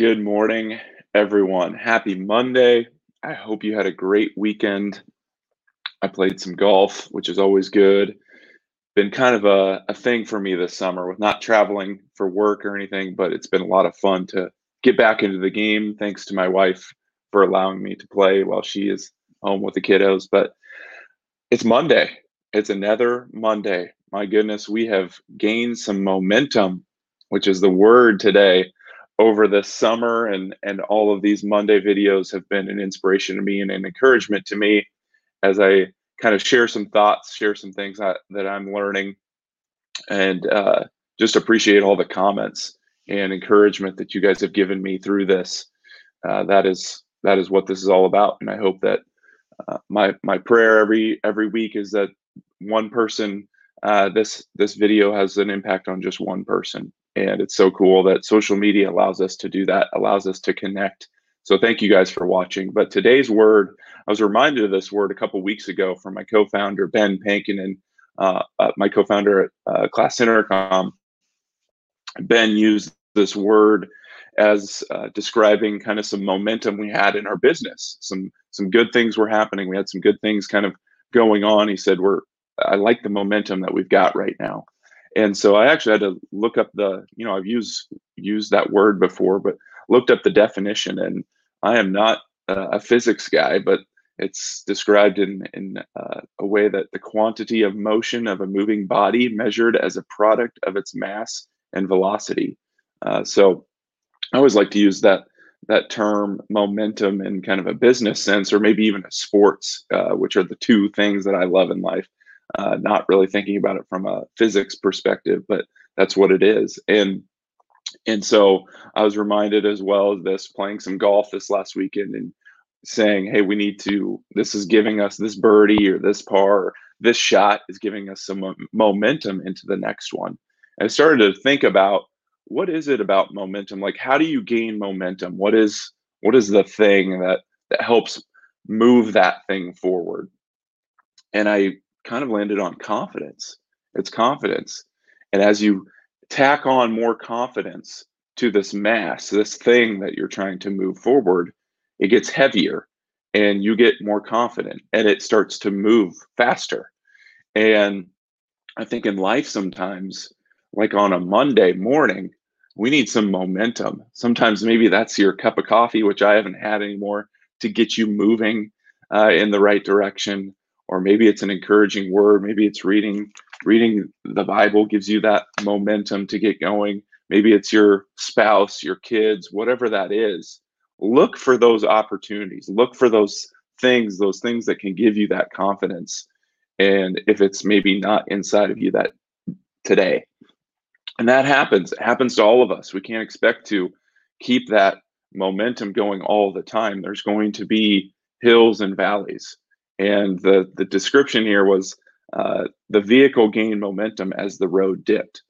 Good morning, everyone. Happy Monday. I hope you had a great weekend. I played some golf, which is always good. Been kind of a, a thing for me this summer with not traveling for work or anything, but it's been a lot of fun to get back into the game. Thanks to my wife for allowing me to play while she is home with the kiddos. But it's Monday. It's another Monday. My goodness, we have gained some momentum, which is the word today over the summer and and all of these Monday videos have been an inspiration to me and an encouragement to me as I kind of share some thoughts, share some things that, that I'm learning, and uh, just appreciate all the comments and encouragement that you guys have given me through this. Uh, that is that is what this is all about, and I hope that uh, my my prayer every every week is that one person uh, this this video has an impact on just one person and it's so cool that social media allows us to do that, allows us to connect. So thank you guys for watching. But today's word, I was reminded of this word a couple weeks ago from my co-founder Ben Pankin uh, uh, my co-founder at uh, Class Intercom. Ben used this word as uh, describing kind of some momentum we had in our business. Some some good things were happening. We had some good things kind of going on. He said, "We're I like the momentum that we've got right now." And so I actually had to look up the, you know, I've used used that word before, but looked up the definition, and I am not uh, a physics guy, but it's described in in uh, a way that the quantity of motion of a moving body measured as a product of its mass and velocity. Uh, so I always like to use that that term momentum in kind of a business sense, or maybe even a sports, uh, which are the two things that I love in life uh, not really thinking about it from a physics perspective, but that's what it is. And and so I was reminded as well this playing some golf this last weekend and saying, hey, we need to, this is giving us this birdie or this par, or this shot is giving us some momentum into the next one. And I started to think about what is it about momentum? Like, how do you gain momentum? What is what is the thing that that helps move that thing forward? And I kind of landed on confidence. It's confidence. And as you tack on more confidence to this mass, this thing that you're trying to move forward, it gets heavier and you get more confident and it starts to move faster. And I think in life, sometimes, like on a Monday morning, we need some momentum. Sometimes maybe that's your cup of coffee, which I haven't had anymore, to get you moving uh, in the right direction or maybe it's an encouraging word maybe it's reading reading the bible gives you that momentum to get going. Maybe it's your spouse your kids whatever that is. Look for those opportunities. Look for those things those things that can give you that confidence. And if it's maybe not inside of you that today. And that happens. It happens to all of us. We can't expect to keep that momentum going all the time. There's going to be hills and valleys and the, the description here was uh, the vehicle gained momentum as the road dipped.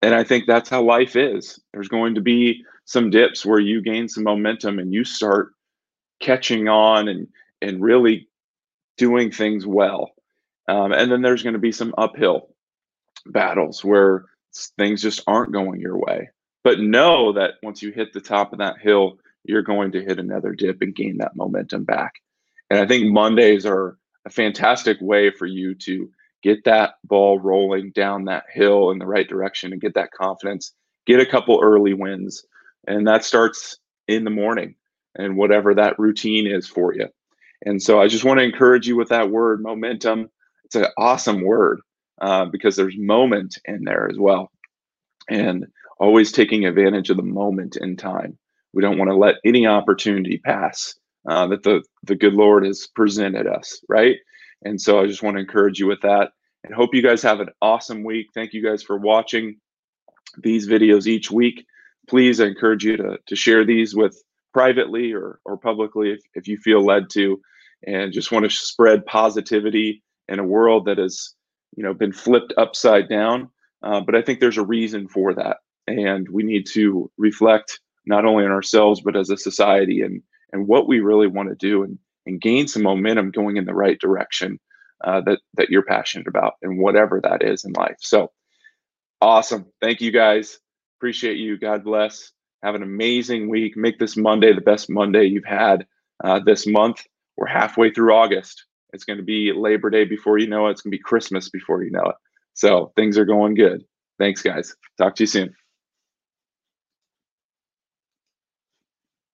And I think that's how life is. There's going to be some dips where you gain some momentum and you start catching on and, and really doing things well. Um, and then there's going to be some uphill battles where things just aren't going your way. But know that once you hit the top of that hill, you're going to hit another dip and gain that momentum back. And I think Mondays are a fantastic way for you to get that ball rolling down that hill in the right direction and get that confidence, get a couple early wins. And that starts in the morning and whatever that routine is for you. And so I just want to encourage you with that word momentum. It's an awesome word uh, because there's moment in there as well. And always taking advantage of the moment in time. We don't want to let any opportunity pass uh, that the the good Lord has presented us, right? And so I just want to encourage you with that, and hope you guys have an awesome week. Thank you guys for watching these videos each week. Please, I encourage you to to share these with privately or or publicly if if you feel led to, and just want to spread positivity in a world that has you know been flipped upside down. Uh, but I think there's a reason for that, and we need to reflect not only on ourselves but as a society and and what we really want to do and, and gain some momentum going in the right direction uh, that that you're passionate about and whatever that is in life. So awesome. Thank you guys. Appreciate you. God bless. Have an amazing week. Make this Monday the best Monday you've had uh, this month. We're halfway through August. It's going to be Labor Day before you know it. It's going to be Christmas before you know it. So things are going good. Thanks, guys. Talk to you soon.